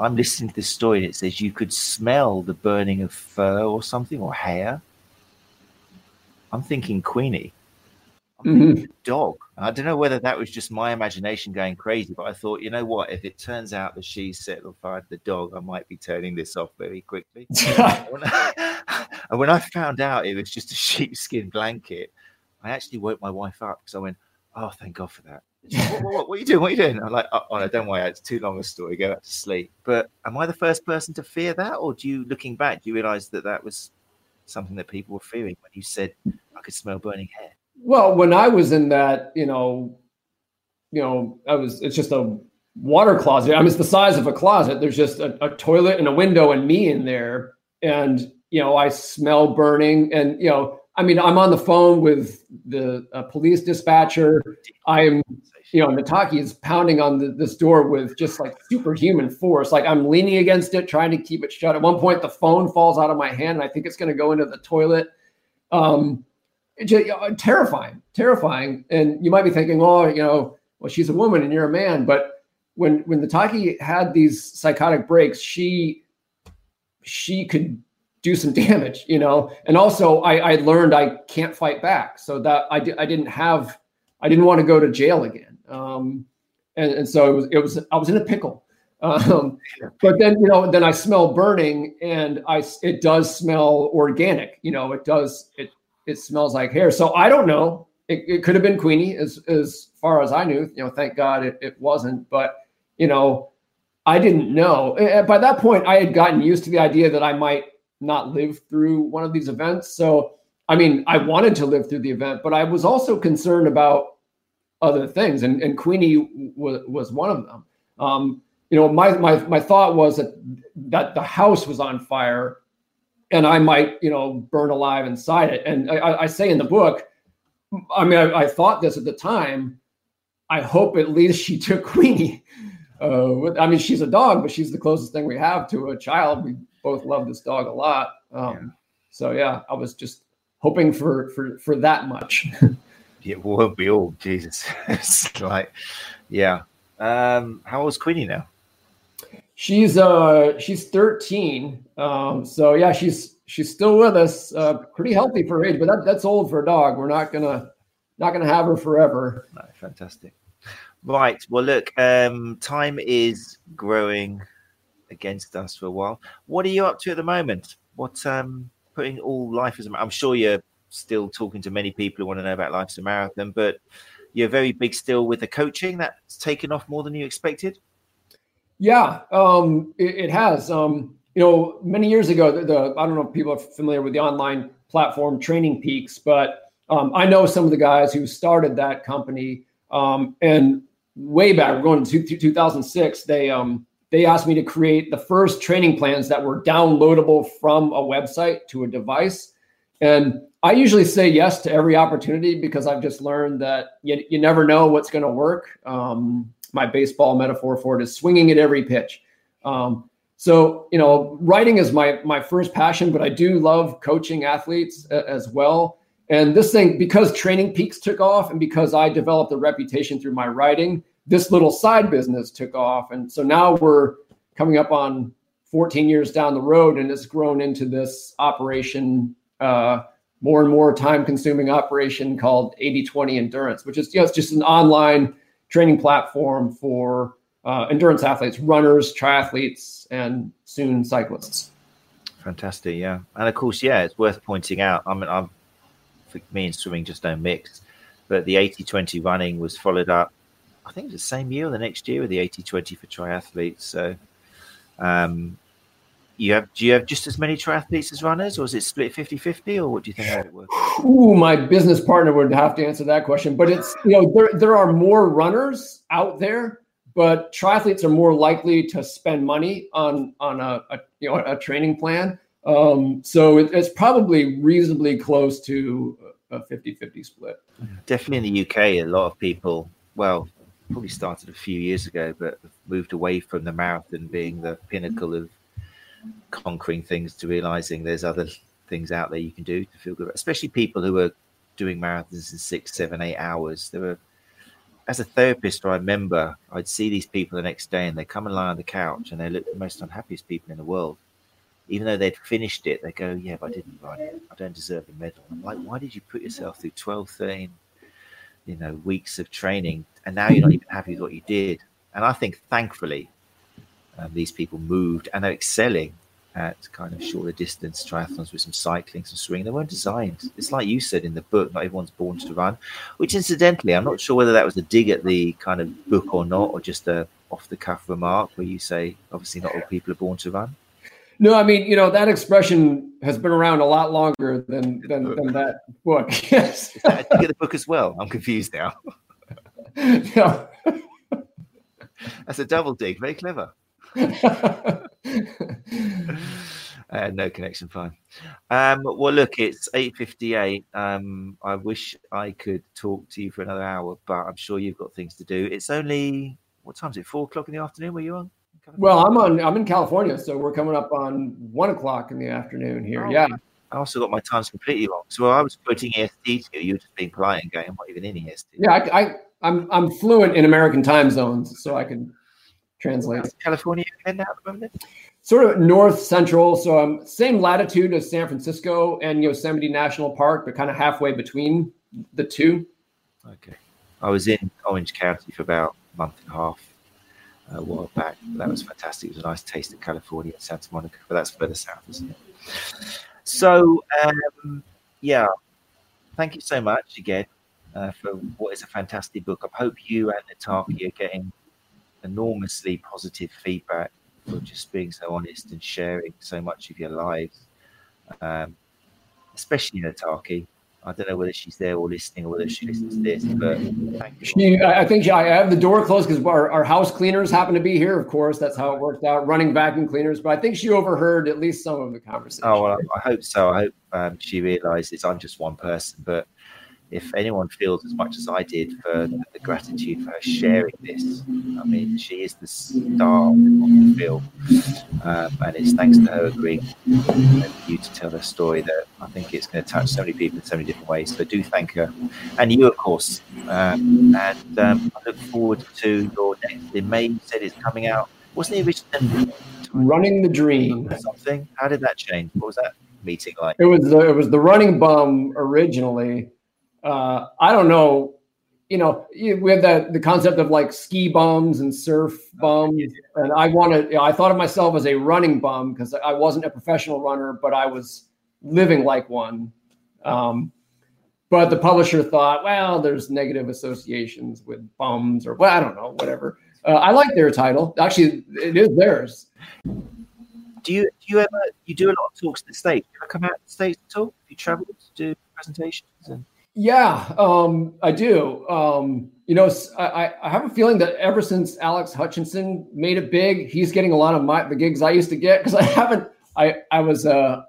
I'm listening to this story, and it says you could smell the burning of fur or something or hair. I'm thinking Queenie. Mm-hmm. dog. I don't know whether that was just my imagination going crazy, but I thought, you know what? If it turns out that she's set on fire to the dog, I might be turning this off very quickly. and when I found out it was just a sheepskin blanket, I actually woke my wife up because I went, "Oh, thank God for that." What, what, what, are you doing? What are you doing? I'm like, oh, oh no, don't worry, it's too long a story. Go back to sleep. But am I the first person to fear that, or do you, looking back, do you realise that that was something that people were fearing when you said I could smell burning hair? Well, when I was in that, you know, you know, I was. It's just a water closet. I mean, it's the size of a closet. There's just a, a toilet and a window and me in there, and you know, I smell burning, and you know, I mean, I'm on the phone with the uh, police dispatcher. I am, you know, Nataki is pounding on the, this door with just like superhuman force. Like I'm leaning against it, trying to keep it shut. At one point, the phone falls out of my hand, and I think it's going to go into the toilet. Um, just, uh, terrifying, terrifying. And you might be thinking, oh, you know, well, she's a woman and you're a man. But when when Nataki had these psychotic breaks, she she could do some damage, you know. And also, I, I learned I can't fight back, so that I I didn't have I didn't want to go to jail again. Um, and, and so it was it was I was in a pickle. Um, but then you know then I smell burning, and I it does smell organic. You know, it does it it smells like hair. So I don't know. It, it could have been Queenie as as far as I knew. You know, thank God it, it wasn't. But you know, I didn't know. And by that point, I had gotten used to the idea that I might not live through one of these events. So I mean, I wanted to live through the event, but I was also concerned about other things, and, and Queenie was was one of them. Um, you know, my my my thought was that that the house was on fire and I might, you know, burn alive inside it. And I, I say in the book, I mean, I, I, thought this at the time. I hope at least she took Queenie. Uh, I mean, she's a dog, but she's the closest thing we have to a child. We both love this dog a lot. Um, yeah. So yeah, I was just hoping for for for that much. yeah, won't be all Jesus. it's like, yeah. Um, how old's Queenie now? She's uh she's 13. Um, so yeah, she's she's still with us. Uh, pretty healthy for her age, but that, that's old for a dog. We're not gonna not gonna have her forever. No, fantastic. Right. Well, look, um, time is growing against us for a while. What are you up to at the moment? What um putting all life as a I'm sure you're still talking to many people who want to know about life as a marathon, but you're very big still with the coaching that's taken off more than you expected. Yeah, um, it, it, has. Um, you know, many years ago, the, the, I don't know if people are familiar with the online platform Training Peaks, but um, I know some of the guys who started that company. Um, and way back, we're going to 2006, they um, they asked me to create the first training plans that were downloadable from a website to a device. And I usually say yes to every opportunity because I've just learned that you, you never know what's going to work. Um, my baseball metaphor for it is swinging at every pitch. Um, so you know, writing is my my first passion, but I do love coaching athletes as well. And this thing, because Training Peaks took off, and because I developed a reputation through my writing, this little side business took off. And so now we're coming up on 14 years down the road, and it's grown into this operation. Uh, more and more time consuming operation called 80/20 endurance which is you know it's just an online training platform for uh, endurance athletes, runners, triathletes, and soon cyclists. Fantastic, yeah, and of course, yeah, it's worth pointing out. I mean, I'm me and swimming just don't mix, but the 80-20 running was followed up. I think the same year or the next year with the 80-20 for triathletes. So, um, you have do you have just as many triathletes as runners, or is it split 50-50, or what do you think how it works? Ooh, my business partner would have to answer that question. But it's you know there there are more runners out there, but triathletes are more likely to spend money on on a, a you know a training plan. Um, so it, it's probably reasonably close to a 50-50 split. Definitely in the UK, a lot of people, well, probably started a few years ago, but moved away from the marathon being the pinnacle of conquering things to realizing there's other things out there you can do to feel good, especially people who are doing marathons in six, seven, eight hours. There were, as a therapist, I remember I'd see these people the next day and they come and lie on the couch and they look the most unhappiest people in the world. Even though they'd finished it, they go, Yeah, but I didn't run it. I don't deserve a medal. I'm like, Why did you put yourself through 12, 13, you know, weeks of training and now you're not even happy with what you did? And I think, thankfully, um, these people moved and they're excelling at kind of shorter distance triathlons with some cycling, some swimming. They weren't designed. It's like you said in the book, not everyone's born to run, which incidentally, I'm not sure whether that was a dig at the kind of book or not, or just a off the cuff remark where you say, obviously, not all people are born to run. No, I mean, you know, that expression has been around a lot longer than than, than that book. Yes. You get the book as well? I'm confused now. no. That's a double dig. Very clever. uh, no connection, fine. Um, well, look, it's eight fifty-eight. Um, I wish I could talk to you for another hour, but I'm sure you've got things to do. It's only what time is it? Four o'clock in the afternoon. Were you on? Well, I'm on. I'm in California, so we're coming up on one o'clock in the afternoon here. Oh, yeah. I also got my times completely wrong. So I was quoting EST to you. You were just being polite and going, "I'm not even in EST." Yeah, I, I, I'm I'm fluent in American time zones, so I can translate. California now at the moment? Sort of north central, so um, same latitude as San Francisco and Yosemite National Park, but kind of halfway between the two. Okay, I was in Orange County for about a month and a half a while back. That was fantastic. It was a nice taste of California and Santa Monica, but that's further south, isn't it? So, um, yeah, thank you so much again uh, for what is a fantastic book. I hope you and Nataki are getting enormously positive feedback for just being so honest and sharing so much of your lives, um, especially Nataki. I don't know whether she's there or listening or whether she listens to this, but she, I think she, I have the door closed because our, our house cleaners happen to be here. Of course, that's how it worked out. Running vacuum cleaners, but I think she overheard at least some of the conversation. Oh well, I, I hope so. I hope um, she realizes I'm just one person, but if anyone feels as much as I did for the gratitude for her sharing this, I mean, she is the star of the film, um, and it's thanks to her agreeing for you to tell her story that I think it's going to touch so many people in so many different ways. So do thank her, and you, of course. Um, and um, I look forward to your next. In May, you said it's coming out. Wasn't the original? Running the Dream. Something. How did that change? What was that meeting like? It was the, it was the Running Bum originally uh, I don't know. You know, we have that the concept of like ski bums and surf bums, and I wanted. You know, I thought of myself as a running bum because I wasn't a professional runner, but I was living like one. Um, but the publisher thought, well, there's negative associations with bums, or well, I don't know, whatever. Uh, I like their title. Actually, it is theirs. Do you do you ever you do a lot of talks to the states? Do you ever come out to the states at all? Do you travel to do presentations and yeah, um, I do. Um, you know, I, I have a feeling that ever since Alex Hutchinson made it big, he's getting a lot of my the gigs I used to get because I haven't. I I was uh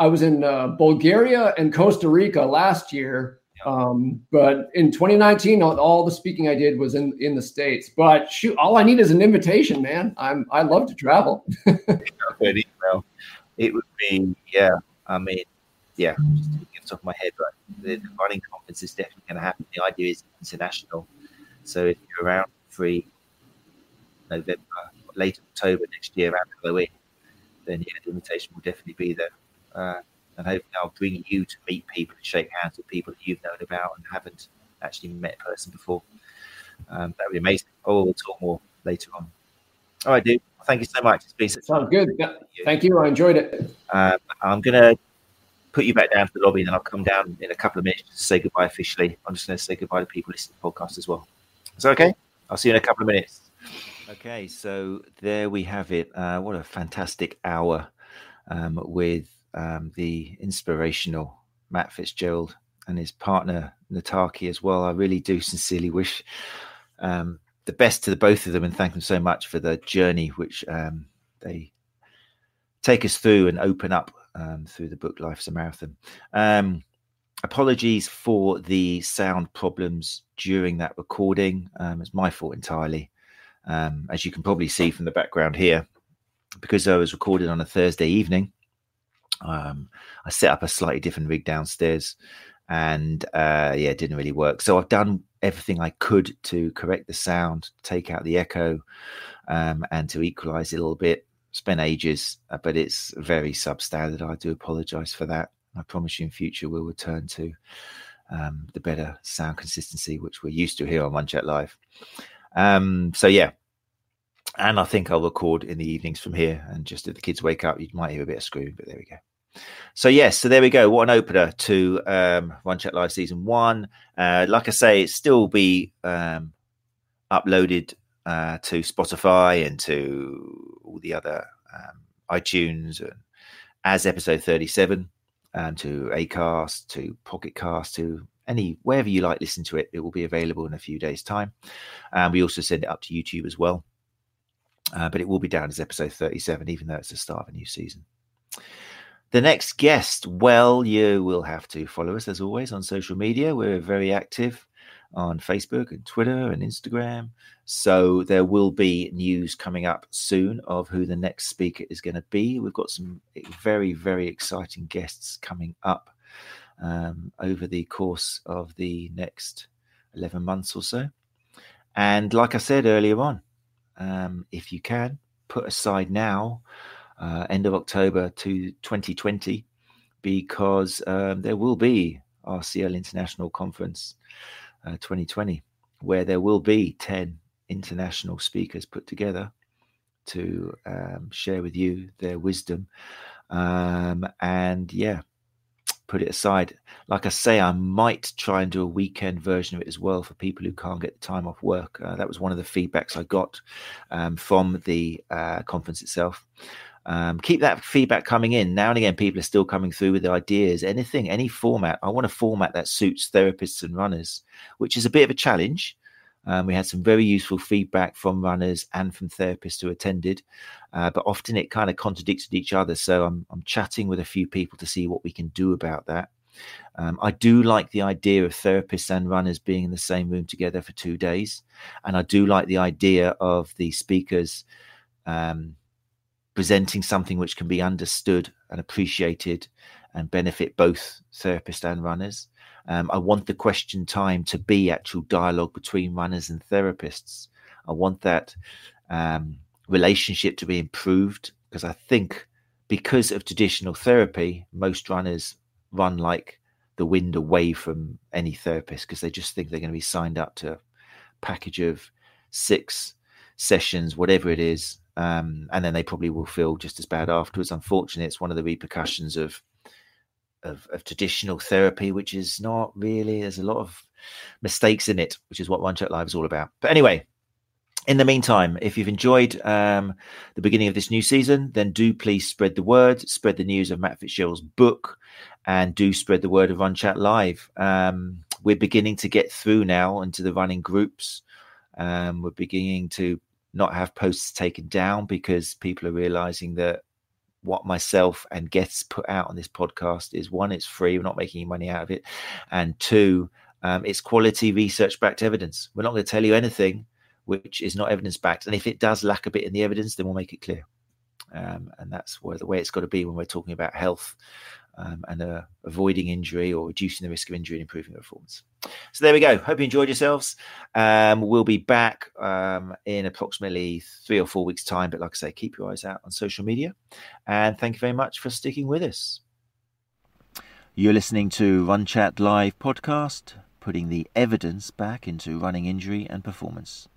I was in uh, Bulgaria and Costa Rica last year, um, but in 2019, all, all, the speaking I did was in in the states. But shoot, all I need is an invitation, man. I'm I love to travel. it would be yeah. I mean, yeah, off the top of my head, but the, running conference is definitely going to happen. The idea is international. So if you're around free November, late October next year around Halloween, then yeah, the invitation will definitely be there. Uh, and hopefully I'll bring you to meet people and shake hands with people that you've known about and haven't actually met a person before. Um, that would be amazing. Oh, we'll talk more later on. All right, dude. Thank you so much. It's been Sounds good. Thank you. I enjoyed it. Um, I'm going to put you back down to the lobby, and then I'll come down in a couple of minutes to say goodbye officially. I'm just going to say goodbye to people listening to the podcast as well. Is that okay? I'll see you in a couple of minutes. Okay, so there we have it. Uh, what a fantastic hour um, with um, the inspirational Matt Fitzgerald and his partner Nataki as well. I really do sincerely wish um, the best to the both of them and thank them so much for the journey which um, they take us through and open up um, through the book Life's a Marathon. Um, apologies for the sound problems during that recording. Um, it's my fault entirely. Um, as you can probably see from the background here, because I was recorded on a Thursday evening, um, I set up a slightly different rig downstairs and uh, yeah, it didn't really work. So I've done everything I could to correct the sound, take out the echo, um, and to equalize it a little bit. Spent ages, uh, but it's very substandard. I do apologize for that. I promise you in future we'll return to um, the better sound consistency, which we're used to here on Run Chat Live. Um, so yeah, and I think I'll record in the evenings from here. And just if the kids wake up, you might hear a bit of screaming, but there we go. So yes, so there we go. What an opener to um, Run Chat Live season one. Uh, like I say, it still be um, uploaded uh, to Spotify and to the other um, iTunes and as episode thirty-seven, and to Acast, to Pocket Cast, to any wherever you like listen to it. It will be available in a few days' time. And we also send it up to YouTube as well. Uh, but it will be down as episode 37, even though it's the start of a new season. The next guest, well, you will have to follow us as always on social media. We're very active on Facebook and Twitter and Instagram. So there will be news coming up soon of who the next speaker is going to be. We've got some very, very exciting guests coming up um, over the course of the next 11 months or so. And like I said earlier on, um, if you can, put aside now uh, end of October to 2020 because um, there will be RCL International Conference uh, 2020 where there will be 10 international speakers put together to um, share with you their wisdom. Um, and yeah, put it aside. Like I say, I might try and do a weekend version of it as well for people who can't get the time off work. Uh, that was one of the feedbacks I got um, from the uh, conference itself. Um, keep that feedback coming in. Now and again, people are still coming through with ideas, anything, any format. I want a format that suits therapists and runners, which is a bit of a challenge. Um, we had some very useful feedback from runners and from therapists who attended, uh, but often it kind of contradicted each other. So I'm, I'm chatting with a few people to see what we can do about that. Um, I do like the idea of therapists and runners being in the same room together for two days. And I do like the idea of the speakers um, presenting something which can be understood and appreciated and benefit both therapists and runners. Um, I want the question time to be actual dialogue between runners and therapists. I want that um, relationship to be improved because I think because of traditional therapy, most runners run like the wind away from any therapist because they just think they're going to be signed up to a package of six sessions, whatever it is, um, and then they probably will feel just as bad afterwards. Unfortunately, it's one of the repercussions of, of of, traditional therapy, which is not really. There's a lot of mistakes in it, which is what Run Chat Live is all about. But anyway, in the meantime, if you've enjoyed um, the beginning of this new season, then do please spread the word, spread the news of Matt Fitzgerald's book, and do spread the word of Run Chat Live. Um, we're beginning to get through now into the running groups. Um, we're beginning to not have posts taken down because people are realizing that what myself and guests put out on this podcast is one, it's free, we're not making any money out of it, and two, um, it's quality research backed evidence. We're not going to tell you anything which is not evidence backed, and if it does lack a bit in the evidence, then we'll make it clear. Um, and that's where the way it's got to be when we're talking about health um, and uh, avoiding injury or reducing the risk of injury and improving performance. So there we go. Hope you enjoyed yourselves. Um, we'll be back um, in approximately three or four weeks' time. But like I say, keep your eyes out on social media. And thank you very much for sticking with us. You're listening to Run Chat Live podcast, putting the evidence back into running injury and performance.